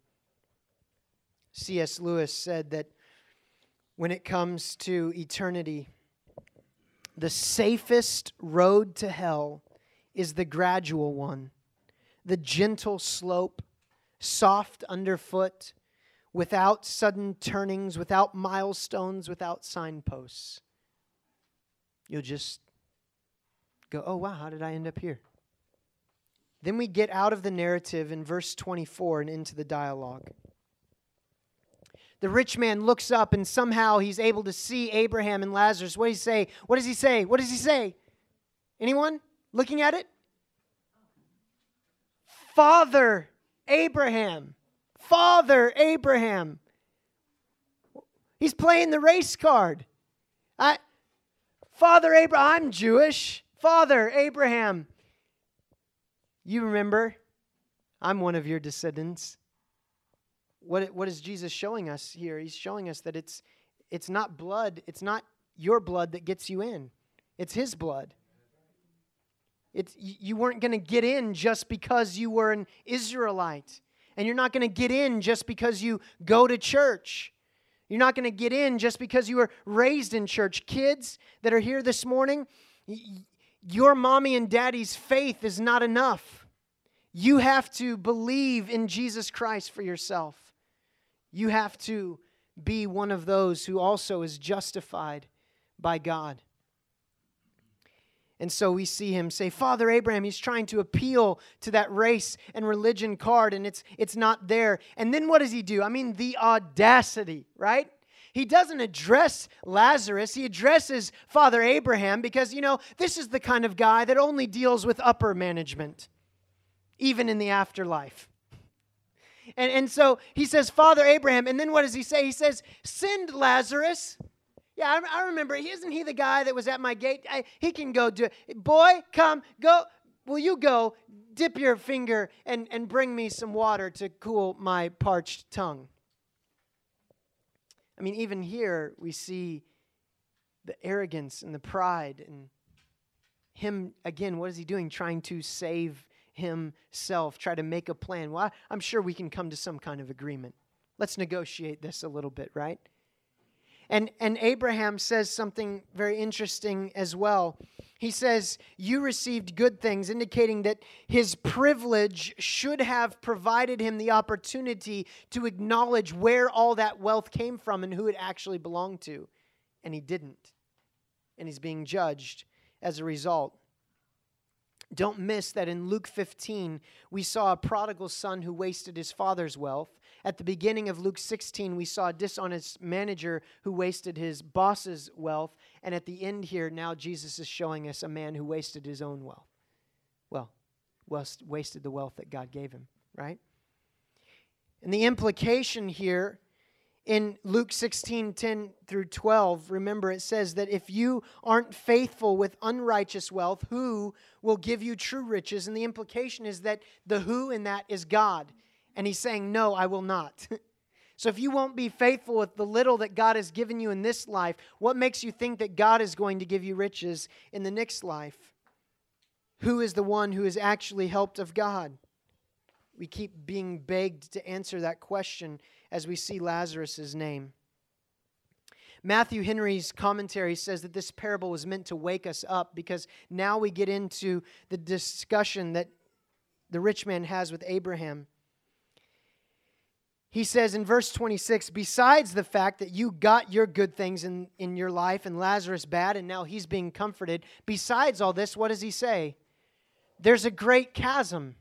C.S. Lewis said that when it comes to eternity. The safest road to hell is the gradual one, the gentle slope, soft underfoot, without sudden turnings, without milestones, without signposts. You'll just go, oh, wow, how did I end up here? Then we get out of the narrative in verse 24 and into the dialogue the rich man looks up and somehow he's able to see Abraham and Lazarus. What does he say? What does he say? What does he say? Anyone looking at it? Father Abraham. Father Abraham. He's playing the race card. I, Father Abraham, I'm Jewish. Father Abraham. You remember, I'm one of your descendants what, what is Jesus showing us here? He's showing us that it's, it's not blood, it's not your blood that gets you in, it's His blood. It's, you weren't going to get in just because you were an Israelite. And you're not going to get in just because you go to church. You're not going to get in just because you were raised in church. Kids that are here this morning, your mommy and daddy's faith is not enough. You have to believe in Jesus Christ for yourself. You have to be one of those who also is justified by God. And so we see him say, Father Abraham, he's trying to appeal to that race and religion card, and it's, it's not there. And then what does he do? I mean, the audacity, right? he doesn't address Lazarus. He addresses Father Abraham because, you know, this is the kind of guy that only deals with upper management, even in the afterlife. And, and so he says, Father Abraham. And then what does he say? He says, Send Lazarus. Yeah, I, I remember. Isn't he the guy that was at my gate? I, he can go do it. Boy, come, go. Will you go dip your finger and, and bring me some water to cool my parched tongue? I mean, even here we see the arrogance and the pride and him again what is he doing trying to save himself try to make a plan well i'm sure we can come to some kind of agreement let's negotiate this a little bit right and and abraham says something very interesting as well. He says you received good things indicating that his privilege should have provided him the opportunity to acknowledge where all that wealth came from and who it actually belonged to. And he didn't. And he's being judged as a result don't miss that in Luke 15, we saw a prodigal son who wasted his father's wealth. At the beginning of Luke 16, we saw a dishonest manager who wasted his boss's wealth. And at the end here, now Jesus is showing us a man who wasted his own wealth. Well, wasted the wealth that God gave him, right? And the implication here in Luke 16 10 through 12, remember it says that if you aren't faithful with unrighteous wealth, who will give you true riches? And the implication is that the who in that is God. And he's saying, No, I will not. so if you won't be faithful with the little that God has given you in this life, what makes you think that God is going to give you riches in the next life? Who is the one who is actually helped of God? We keep being begged to answer that question as we see Lazarus' name. Matthew Henry's commentary says that this parable was meant to wake us up because now we get into the discussion that the rich man has with Abraham. He says in verse 26 Besides the fact that you got your good things in, in your life and Lazarus bad, and now he's being comforted, besides all this, what does he say? There's a great chasm.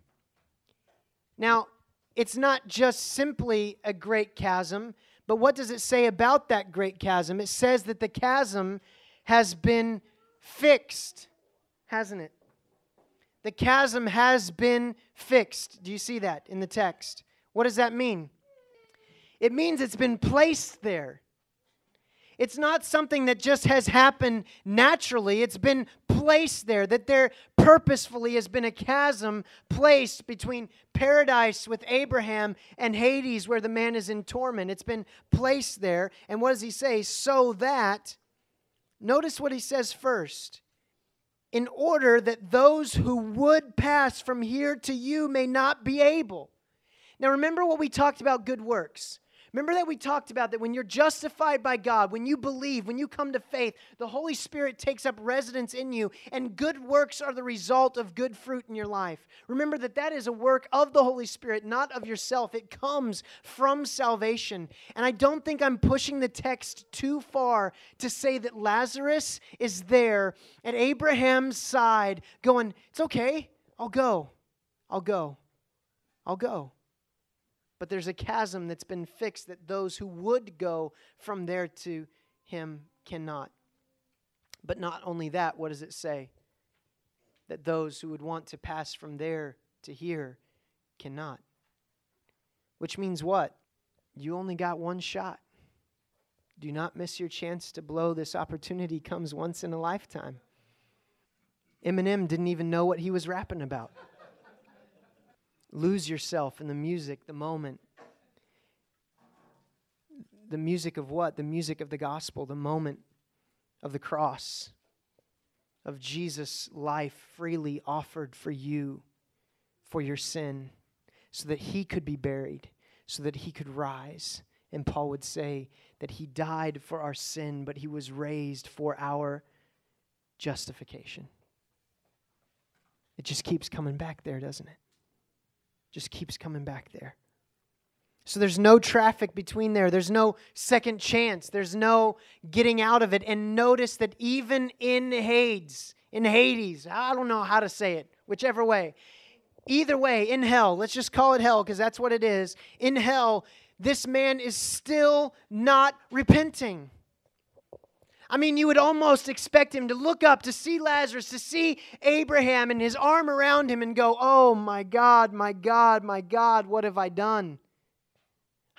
Now, it's not just simply a great chasm, but what does it say about that great chasm? It says that the chasm has been fixed, hasn't it? The chasm has been fixed. Do you see that in the text? What does that mean? It means it's been placed there. It's not something that just has happened naturally. It's been placed there, that there purposefully has been a chasm placed between paradise with Abraham and Hades, where the man is in torment. It's been placed there. And what does he say? So that, notice what he says first. In order that those who would pass from here to you may not be able. Now, remember what we talked about good works. Remember that we talked about that when you're justified by God, when you believe, when you come to faith, the Holy Spirit takes up residence in you, and good works are the result of good fruit in your life. Remember that that is a work of the Holy Spirit, not of yourself. It comes from salvation. And I don't think I'm pushing the text too far to say that Lazarus is there at Abraham's side going, It's okay, I'll go, I'll go, I'll go but there's a chasm that's been fixed that those who would go from there to him cannot. But not only that, what does it say? That those who would want to pass from there to here cannot. Which means what? You only got one shot. Do not miss your chance to blow. This opportunity comes once in a lifetime. Eminem didn't even know what he was rapping about lose yourself in the music, the moment. The music of what? The music of the gospel, the moment of the cross, of Jesus' life freely offered for you for your sin, so that he could be buried, so that he could rise. And Paul would say that he died for our sin, but he was raised for our justification. It just keeps coming back there, doesn't it? Just keeps coming back there. So there's no traffic between there. There's no second chance. There's no getting out of it. And notice that even in Hades, in Hades, I don't know how to say it, whichever way. Either way, in hell, let's just call it hell because that's what it is. In hell, this man is still not repenting. I mean, you would almost expect him to look up, to see Lazarus, to see Abraham and his arm around him and go, Oh my God, my God, my God, what have I done?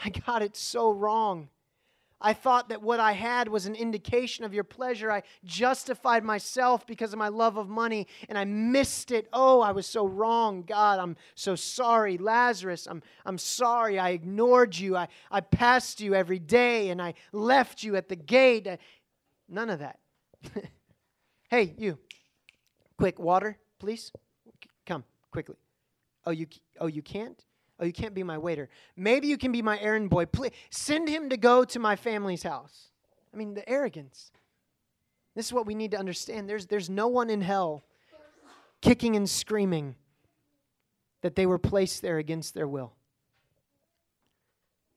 I got it so wrong. I thought that what I had was an indication of your pleasure. I justified myself because of my love of money and I missed it. Oh, I was so wrong. God, I'm so sorry. Lazarus, I'm, I'm sorry. I ignored you. I, I passed you every day and I left you at the gate. None of that. hey, you. Quick, water, please. Come quickly. Oh, you oh you can't? Oh, you can't be my waiter. Maybe you can be my errand boy. Please send him to go to my family's house. I mean, the arrogance. This is what we need to understand. There's, there's no one in hell kicking and screaming that they were placed there against their will.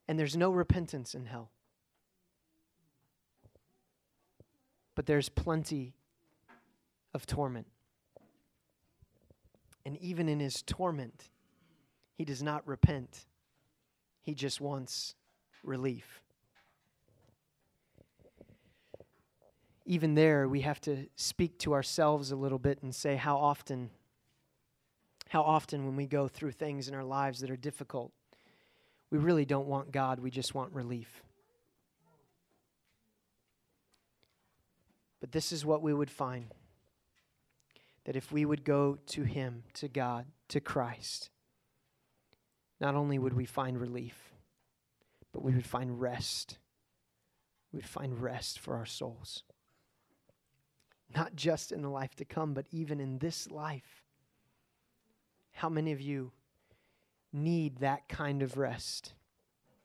And there's no repentance in hell. But there's plenty of torment. And even in his torment, he does not repent, he just wants relief. Even there, we have to speak to ourselves a little bit and say, How often, how often when we go through things in our lives that are difficult, we really don't want God, we just want relief. But this is what we would find that if we would go to Him, to God, to Christ, not only would we find relief, but we would find rest. We would find rest for our souls. Not just in the life to come, but even in this life. How many of you need that kind of rest?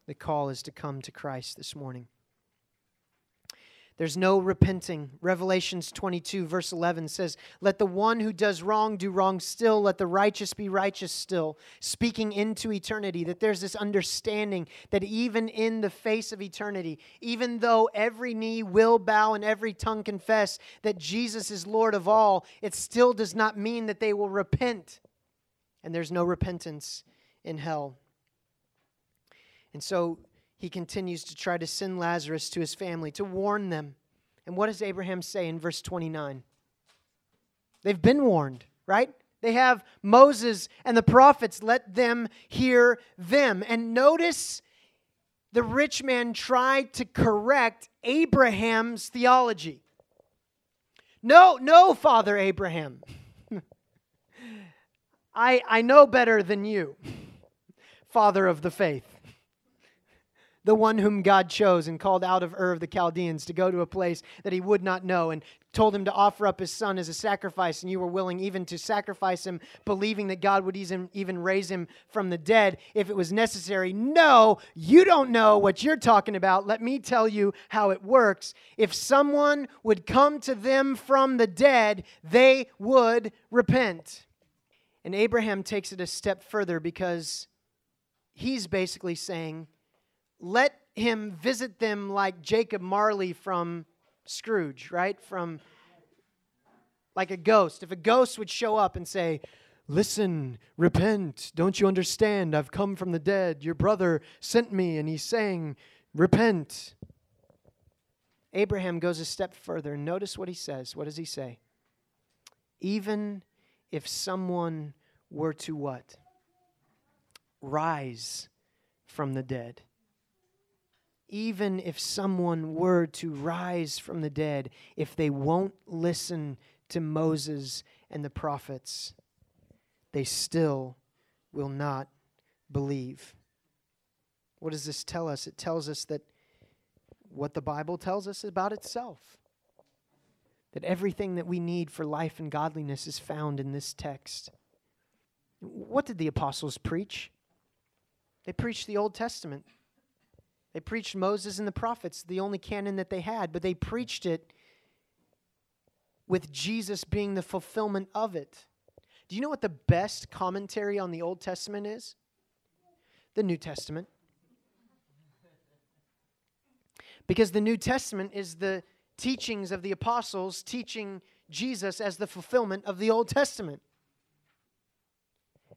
The call is to come to Christ this morning. There's no repenting. Revelations 22, verse 11 says, Let the one who does wrong do wrong still. Let the righteous be righteous still. Speaking into eternity, that there's this understanding that even in the face of eternity, even though every knee will bow and every tongue confess that Jesus is Lord of all, it still does not mean that they will repent. And there's no repentance in hell. And so he continues to try to send Lazarus to his family to warn them. And what does Abraham say in verse 29? They've been warned, right? They have Moses and the prophets. Let them hear them. And notice the rich man tried to correct Abraham's theology. No, no, Father Abraham. I, I know better than you, Father of the faith the one whom God chose and called out of Ur of the Chaldeans to go to a place that he would not know and told him to offer up his son as a sacrifice, and you were willing even to sacrifice him, believing that God would even raise him from the dead if it was necessary. No, you don't know what you're talking about. Let me tell you how it works. If someone would come to them from the dead, they would repent. And Abraham takes it a step further because he's basically saying, let him visit them like Jacob Marley from Scrooge, right? From like a ghost. If a ghost would show up and say, Listen, repent. Don't you understand? I've come from the dead. Your brother sent me and he's saying, Repent. Abraham goes a step further. Notice what he says. What does he say? Even if someone were to what? Rise from the dead even if someone were to rise from the dead, if they won't listen to Moses and the prophets, they still will not believe. What does this tell us? It tells us that what the Bible tells us about itself. That everything that we need for life and godliness is found in this text. What did the apostles preach? They preached the Old Testament. They preached Moses and the prophets, the only canon that they had, but they preached it with Jesus being the fulfillment of it. Do you know what the best commentary on the Old Testament is? The New Testament. Because the New Testament is the teachings of the apostles teaching Jesus as the fulfillment of the Old Testament.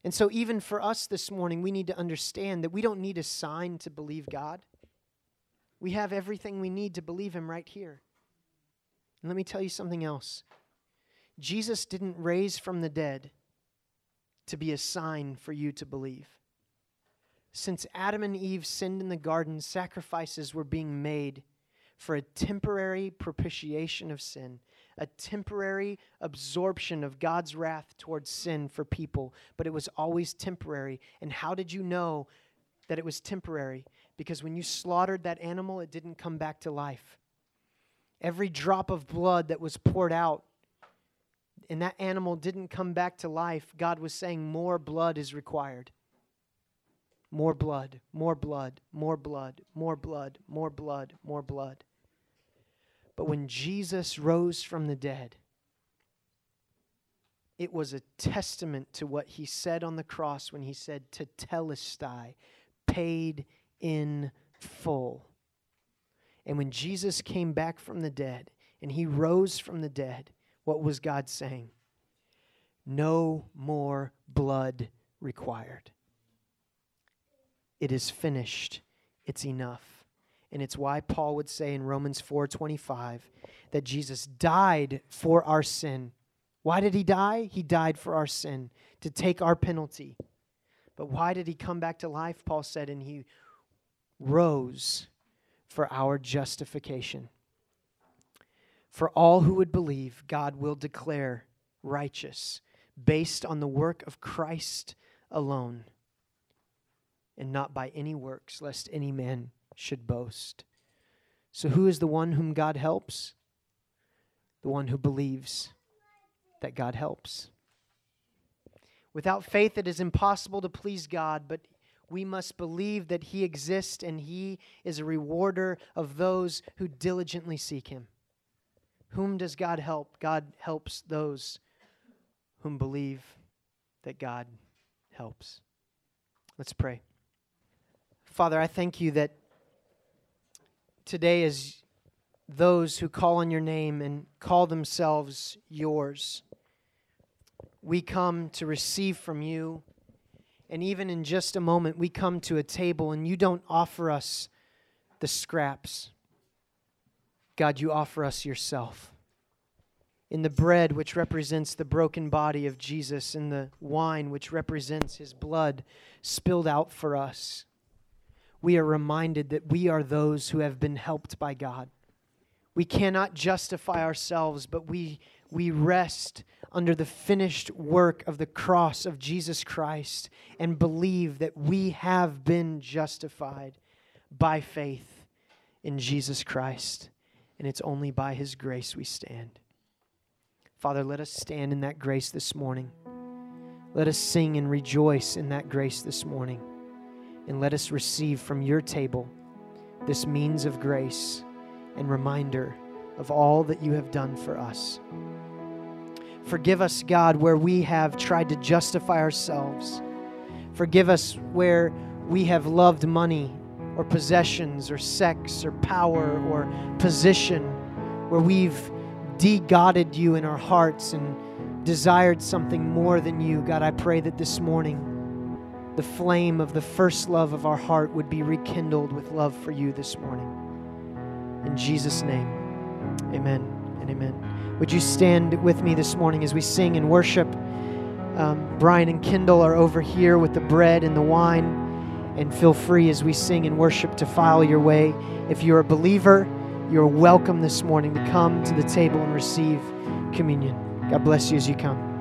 And so, even for us this morning, we need to understand that we don't need a sign to believe God. We have everything we need to believe Him right here. And let me tell you something else Jesus didn't raise from the dead to be a sign for you to believe. Since Adam and Eve sinned in the garden, sacrifices were being made for a temporary propitiation of sin, a temporary absorption of God's wrath towards sin for people, but it was always temporary. And how did you know that it was temporary? Because when you slaughtered that animal, it didn't come back to life. Every drop of blood that was poured out and that animal didn't come back to life, God was saying more blood is required. More blood, more blood, more blood, more blood, more blood, more blood. But when Jesus rose from the dead, it was a testament to what he said on the cross when he said, to Tetelestai, paid in full. And when Jesus came back from the dead and he rose from the dead, what was God saying? No more blood required. It is finished. It's enough. And it's why Paul would say in Romans 4:25 that Jesus died for our sin. Why did he die? He died for our sin to take our penalty. But why did he come back to life? Paul said and he rose for our justification. For all who would believe, God will declare righteous based on the work of Christ alone and not by any works, lest any man should boast. So, who is the one whom God helps? The one who believes that God helps. Without faith, it is impossible to please God, but we must believe that He exists and He is a rewarder of those who diligently seek Him. Whom does God help? God helps those whom believe that God helps. Let's pray. Father, I thank you that today, as those who call on your name and call themselves yours, we come to receive from you. And even in just a moment, we come to a table and you don't offer us the scraps. God, you offer us yourself. In the bread, which represents the broken body of Jesus, in the wine, which represents his blood spilled out for us, we are reminded that we are those who have been helped by God. We cannot justify ourselves, but we, we rest under the finished work of the cross of Jesus Christ and believe that we have been justified by faith in Jesus Christ and it's only by His grace we stand. Father, let us stand in that grace this morning. Let us sing and rejoice in that grace this morning. And let us receive from your table this means of grace and reminder of all that you have done for us. Forgive us, God, where we have tried to justify ourselves. Forgive us where we have loved money or possessions or sex or power or position, where we've de-godded you in our hearts and desired something more than you, God, I pray that this morning the flame of the first love of our heart would be rekindled with love for you this morning. In Jesus' name, amen and amen. Would you stand with me this morning as we sing and worship? Um, Brian and Kendall are over here with the bread and the wine and feel free as we sing and worship to file your way. If you're a believer, you're welcome this morning to come to the table and receive communion. God bless you as you come.